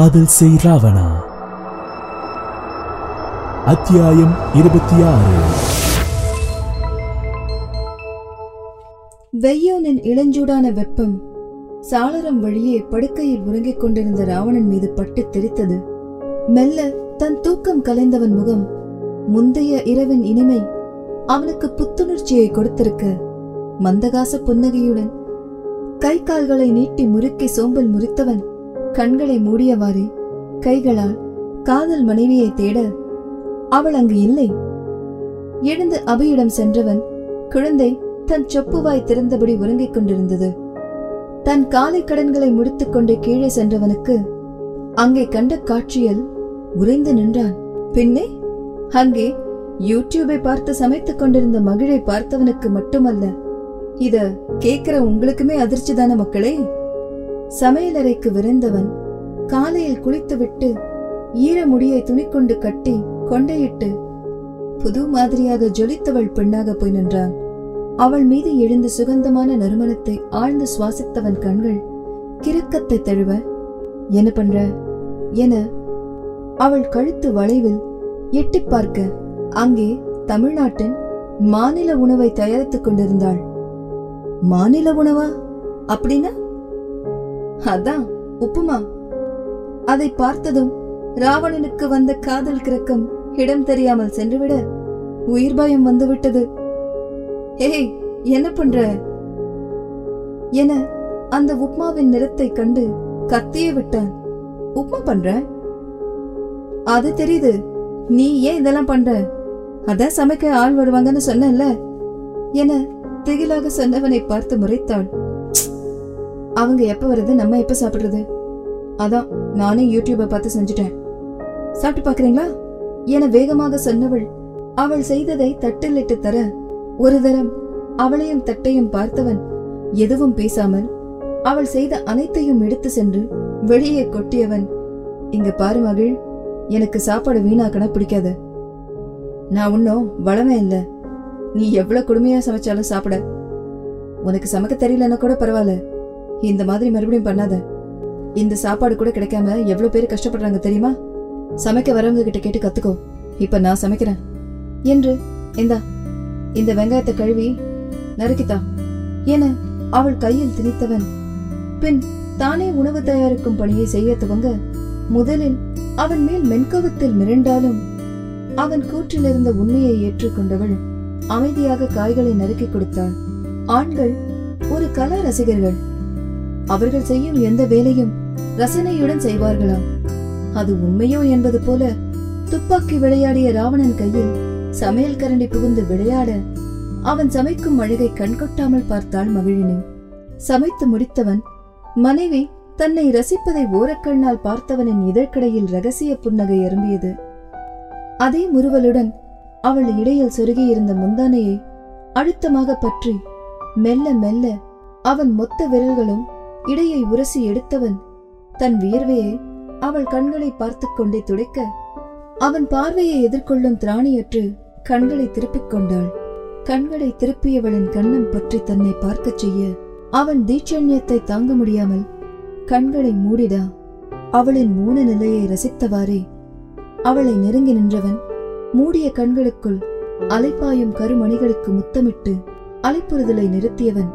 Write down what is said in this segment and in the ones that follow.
காதல் செய் ராவணா. அத்தியாயம் இருபத்தி ஆறு வெய்யோனின் இளஞ்சூடான வெப்பம் சாளரம் வழியே படுக்கையில் உறங்கிக் கொண்டிருந்த ராவணன் மீது பட்டு தெரித்தது மெல்ல தன் தூக்கம் கலைந்தவன் முகம் முந்தைய இரவின் இனிமை அவனுக்கு புத்துணர்ச்சியை கொடுத்திருக்க மந்தகாச புன்னகையுடன் கை கால்களை நீட்டி முறுக்கி சோம்பல் முறித்தவன் கண்களை மூடியவாறே கைகளால் காதல் மனைவியை தேட அவள் அங்கு இல்லை. எழுந்து அபியிடம் சென்றவன் குழந்தை தன் சொப்புவாய் திறந்தபடி உறங்கிக் கொண்டிருந்தது. தன் காலை கடன்களை முடித்துக் கொண்டே கீழே சென்றவனுக்கு அங்கே கண்ட காட்சியில் உறைந்து நின்றான். பின்னே? அங்கே யூடியூபை பார்த்து சமைத்துக் கொண்டிருந்த மகிழை பார்த்தவனுக்கு மட்டுமல்ல இத கேக்குற உங்களுக்குமே அதிர்ச்சிதான மக்களே? சமையலறைக்கு விரைந்தவன் காலையில் குளித்துவிட்டு ஈர முடியை துணிக்கொண்டு கட்டி கொண்டையிட்டு புது மாதிரியாக ஜொலித்தவள் பெண்ணாக போய் நின்றான். அவள் மீது எழுந்த சுகந்தமான நறுமணத்தை ஆழ்ந்து சுவாசித்தவன் கண்கள் கிறுக்கத்தை தழுவ என்ன பண்ற? என அவள் கழுத்து வளைவில் எட்டிப் பார்க்க அங்கே தமிழ்நாட்டின் மாநில உணவை தயாரித்துக் கொண்டிருந்தாள். மாநில உணவா? அப்படின்னா அதான் உப்புமா. அதை பார்த்ததும் ராவணனுக்கு வந்த காதல் கிரக்கம் இடம் தெரியாமல் சென்றுவிட உயிர் பயம் வந்துவிட்டது. ஏய் என்ன பண்ற? என அந்த உப்மாவின் நிறத்தை கண்டு கத்தியே விட்டான். உப்மா பண்ற? அது தெரியுது. நீ ஏன் இதெல்லாம் பண்ற? அதான் சமைக்க ஆள் வருவாங்கன்னு சொன்னேன்ல. என திகிலாக சொன்னவனை பார்த்து முறைத்தாள். அவங்க எப்ப வருது நம்ம எப்ப சாப்பிடுறது? அதான் நானே யூடியூப பார்த்து செஞ்சுட்டேன். சாப்பிட்டு பாக்குறீங்களா என வேகமாக சொன்னவள் அவள் செய்ததை தட்டிலிட்டு தர ஒரு தரம் அவளையும் தட்டையும் பார்த்தவன் எதுவும் பேசாமல் அவள் செய்த அனைத்தையும் எடுத்து சென்று வெளியே கொட்டியவன் இங்க பாரு மகிழ் எனக்கு சாப்பாடு வீணாக்கன பிடிக்காது. நான் ஒன்னும் வளமே இல்ல. நீ எவ்வளவு கொடுமையா சமைச்சாலும் சாப்பிட. உனக்கு சமைக்க தெரியலன்னா கூட பரவாயில்ல. இந்த மாதிரி மறுபடியும் பண்ணாத. இந்த சாப்பாடு கூட கிடைக்காம எவ்வளவு பேர் கஷ்டப்படுறாங்க தெரியுமா? சமைக்க வரவங்க கிட்ட கேட்டு கத்துக்கோ. இப்ப நான் சமைக்கிறேன். என்று இந்தா இந்த வெங்காயத்தை கழுவி நறுக்கித்தா. என அவள் கையில் திணித்தவன். பின் தானே உணவு தயாரிக்கும் பணியை செய்ய துவங்க முதலில் அவன் மேல் மென்கவத்தில் மிரண்டாலும் அவன் கூற்றிலிருந்த உண்மையை ஏற்றுக்கொண்டவள் அமைதியாக காய்களை நறுக்கி கொடுத்தாள். ஆண்கள் ஒரு கலா ரசிகர்கள். அவர்கள் செய்யும் எந்த வேலையும் ரசனையுடன் செய்வார்களாம். அது உண்மையோ என்பது போல துப்பாக்கி விளையாடிய ராவணன் கையில் சமையல் கரண்டி புகுந்து விளையாட அவன் சமைக்கும் அழகை கண்கொட்டாமல் பார்த்தாள் மகிழினி. சமைத்து முடித்தவன் மனைவி தன்னை ரசிப்பதை ஓரக்கண்ணால் பார்த்தவனின் இதழ்கடையில் ரகசிய புன்னகை அரும்பியது. அதே முறுவலுடன் அவள் இடையில் சொருகியிருந்த முந்தானையை அழுத்தமாக பற்றி மெல்ல மெல்ல அவன் மொத்த விரல்களும் இடையை உரசி எடுத்தவன் தன் வியர்வையை அவள் கண்களை பார்த்துக் கொண்டே துடைக்க அவன் பார்வையை எதிர்கொள்ளும் திராணியற்று கண்களை திருப்பிக் கொண்டாள். கண்களை திருப்பியவளின் கண்ணம் பற்றி தன்னை பார்க்கச் செய்ய அவன் தீட்சண்யத்தை தாங்க முடியாமல் கண்களை மூடிடா. அவளின் மூன நிலையை ரசித்தவாறே அவளை நெருங்கி நின்றவன் மூடிய கண்களுக்குள் அலைப்பாயும் கருமணிகளுக்கு முத்தமிட்டு அலைப்புறுதலை நிறுத்தியவன்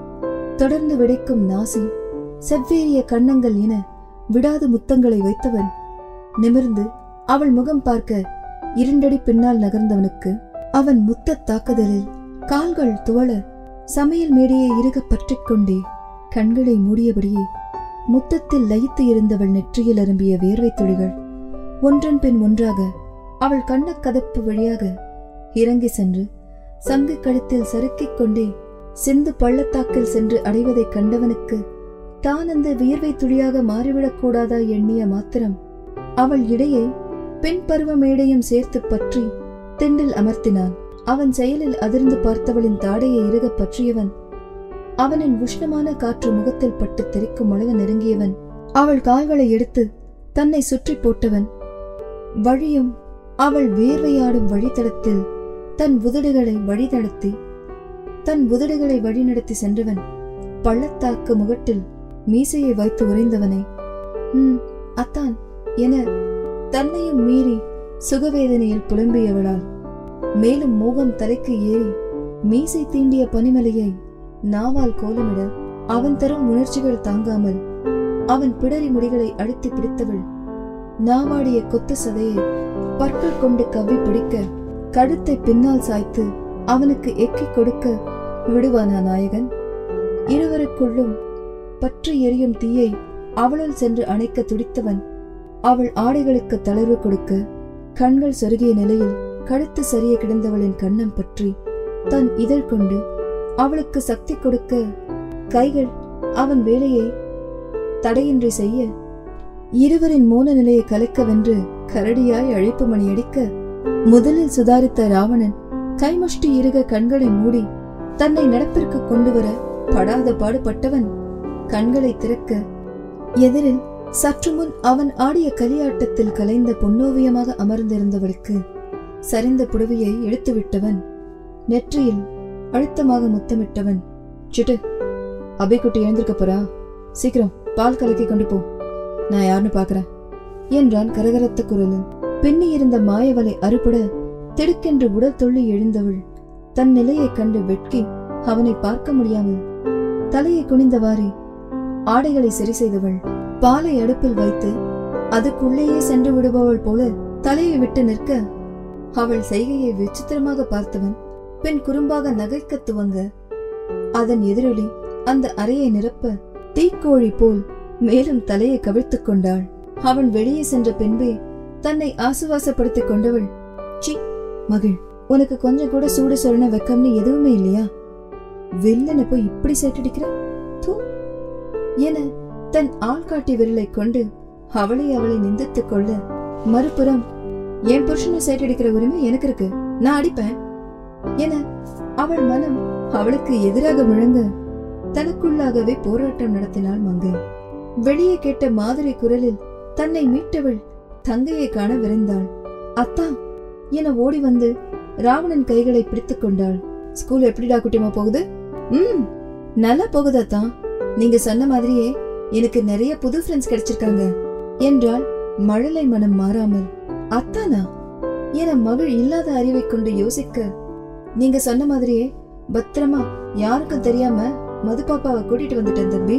தொடர்ந்து விடைக்கும் நாசி செவ்வேறிய கன்னங்கள் என விடாது முத்தங்களை வைத்தவன். நிமிர்ந்து அவள் முகம் பார்க்க இரண்டடி பின்னால் நகர்ந்தவனுக்கு அவன் முத்த தாக்குதலில் கால்கள் துவள சமையல் மேடையை இறுக பற்றிக் கொண்டே கண்களை மூடியபடியே முத்தத்தில் லயித்து இருந்தவள் நெற்றியில் அரும்பிய வேர்வை துளிகள் ஒன்றன் பின் ஒன்றாக அவள் கண்ணக் கதப்பு வழியாக இறங்கி சென்று சங்கு கழுத்தில் சறுக்கிக் கொண்டே சிந்து பள்ளத்தாக்கில் சென்று அடைவதைக் கண்டவனுக்கு தான் அந்த வியர்வை துளியாக மாறிவிடக் கூடாதா எண்ணிய மாத்திரம் அவள் இடையே பெண் பருவ மேடையும் சேர்த்து பற்றி திண்டில் அமர்த்தினான். அவன் செயலில் அதிர்ந்து பார்த்தவளின் தாடையை இறுகப் பற்றியவன் அவனின் உஷ்ணமான காற்று முகத்தில் பட்டு தெறிக்கும் அளவு நெருங்கியவன் அவள் கால்களை எடுத்து தன்னை சுற்றி போட்டவன். வழியும் அவள் வேர்வையாடும் வழித்தடத்தில் தன் உதடுகளை வழிநடத்தி தன் உதடுகளை வழிநடத்தி சென்றவன் பள்ளத்தாக்கு முகட்டில் மீசையை வைத்து உறைந்தவனை. ம் அத்தான் என தன்னையும் மீறி சுகவேதனையில் புலம்பியவளால் மேலும் மோகம் தலைக்கு ஏறி மீசை தீண்டிய பனிமலையை நாவால் கோலமிட அவன் தரும் உணர்ச்சிகள் தாங்காமல் அவன் பிடரி முடிகளை அழுத்தி பிடித்தவள். நாவாடிய கொத்து சதையை பற்கள் கொண்டு கவ்வி பிடிக்க கழுத்தை பின்னால் சாய்த்து அவனுக்கு எக்கிக் கொடுக்க விடுவானா நாயகன்? இருவருக்குள்ளும் பற்றி எரியும் தீயை அவளுள் சென்று அணைக்க துடித்தவன் அவள் ஆடைகளுக்கு தளர்வு கொடுக்க கண்கள் சொருகிய நிலையில் கழுத்து சரிய கிடந்தவளின் கண்ணம் பற்றி தன் இதழ் கொண்டு அவளுக்கு சக்தி கொடுக்க கைகள் அவன் வேலையை தடையின்றி செய்ய இருவரின் மோன நிலையை கலைக்கவென்று கரடியாய் அழைப்பு மணி அடிக்க முதலில் சுதாரித்த ராவணன் கைமுஷ்டி இருக கண்களை மூடி தன்னை நடப்பிற்கு கொண்டு வர படாத பாடுபட்டவன் கண்களை திறக்க எதிரில் சற்று முன் அவன் ஆடிய கலியாட்டத்தில் கலைந்த பொன்னோவியமாக அமர்ந்திருந்தவளுக்கு சரிந்த புடவையை இழுத்துவிட்டவன் நெற்றியில் அழுத்தமாக முத்தமிட்டவன் சிட்டு அபைக்குட்டி எழுந்திருக்க போறா? சீக்கிரம் பால் கலக்கி கொண்டு போ. நான் யாருன்னு பாக்குறேன் என்றான் கரகரத்த குரலில். பின்னி இருந்த மாயவலை அறுபட திடுக்கென்று உடல் துள்ளி எழுந்தவள் தன் நிலையைக் கண்டு வெட்கி அவனை பார்க்க முடியாமல் தலையை குனிந்தவாறே ஆடைகளை சரி செய்தவள். பாலை அடுப்பில் வைத்து அதுக்குள்ளேயே சென்று விடுபவள் போல தலையை விட்டு நிற்க அவள் செய்கையை விசித்திரமாக பார்த்தவன் பின் குறும்பாக நகைக்க துவங்க. அதன் எதிரொலி அந்த அறையை நிரப்ப தீக்கோழி போல் மேலும் தலையை கவிழ்த்துக் கொண்டாள். அவன் வெளியே சென்ற பின்பே தன்னை ஆசுவாசப்படுத்திக் கொண்டவள் சி மகள் உனக்கு கொஞ்சம் கூட சூடு சொரண வெக்கம்னு எதுவுமே இல்லையா? வில்லனை போய் இப்படி சேட்டடிக்கிற? தூ என தன் ஆள்காட்டி விரலை கொண்டு அவளை அவளை நிந்தித்துக் கொள்ள மறுபுறம் என் புருஷனை சேட்டடிக்கிற உரிமை எனக்கு இருக்கு. நான் அடிப்பேன். என அவள் மனம் அவளுக்கு எதிராக முழங்க தனக்குள்ளாகவே போராட்டம் நடத்தினாள் மங்கை. வெளியே கேட்ட மாதிரி குரலில் தன்னை மீட்டவள் தங்கையை காண விரைந்தாள். அத்தா என ஓடி வந்து ராவணன் கைகளை பிடித்துக் கொண்டாள். ஸ்கூல் எப்படிடா குட்டிமா போகுது? ம் நல்லா போகுதாத்தான் நீங்க சொன்ன மாதிரியே எனக்கு நிறைய புது ஃப்ரெண்ட்ஸ் கிடைச்சிருக்காங்க. என்றால் மழலை மனம் மாறாமல் அத்தானா? என மகள் இல்லாத அறிவை கொண்டு யோசிக்க நீங்க சொன்ன மாதிரியே பத்திரமா யாருக்கும் தெரியாம மது பாப்பாவை கூட்டிட்டு வந்துட்டேன் தம்பி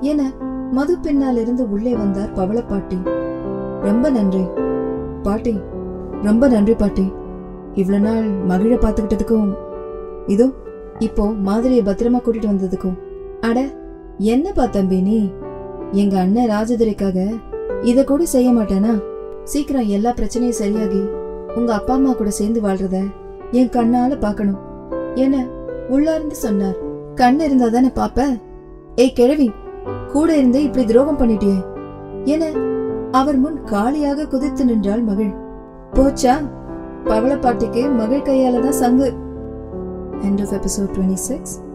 என மது பின்னால் இருந்து உள்ளே வந்தார் பவள பாட்டி. ரொம்ப நன்றி பாட்டி ரொம்ப நன்றி பாட்டி. இவ்வளவு நாள் மகிழ பாத்துக்கிட்டதுக்கும் இதோ இப்போ மாதிரியை பத்திரமா கூட்டிட்டு வந்ததுக்கும் அட என்னப்பா தம்பி நீ? எங்க அண்ணன் ராஜதுரைக்காக இத கூட செய்ய மாட்டேனா? சீக்கிரம் எல்லா பிரச்சனையும் சரியாகி உங்க அப்பா அம்மா கூட சேர்ந்து வாழ்றத என் கண்ணால பாக்கணும் என உள்ளார்ந்து சொன்னார். கண் இருந்தா தானே பாப்ப? ஏய் கிழவி கூட இருந்தே இப்படி துரோகம் பண்ணிட்டியே. என அவர் முன் காலியாக குதித்து நின்றாள் மகள். போச்சா? பவளப்பாட்டிக்கு மகள் கையால தான் சங்கு. End of episode 26.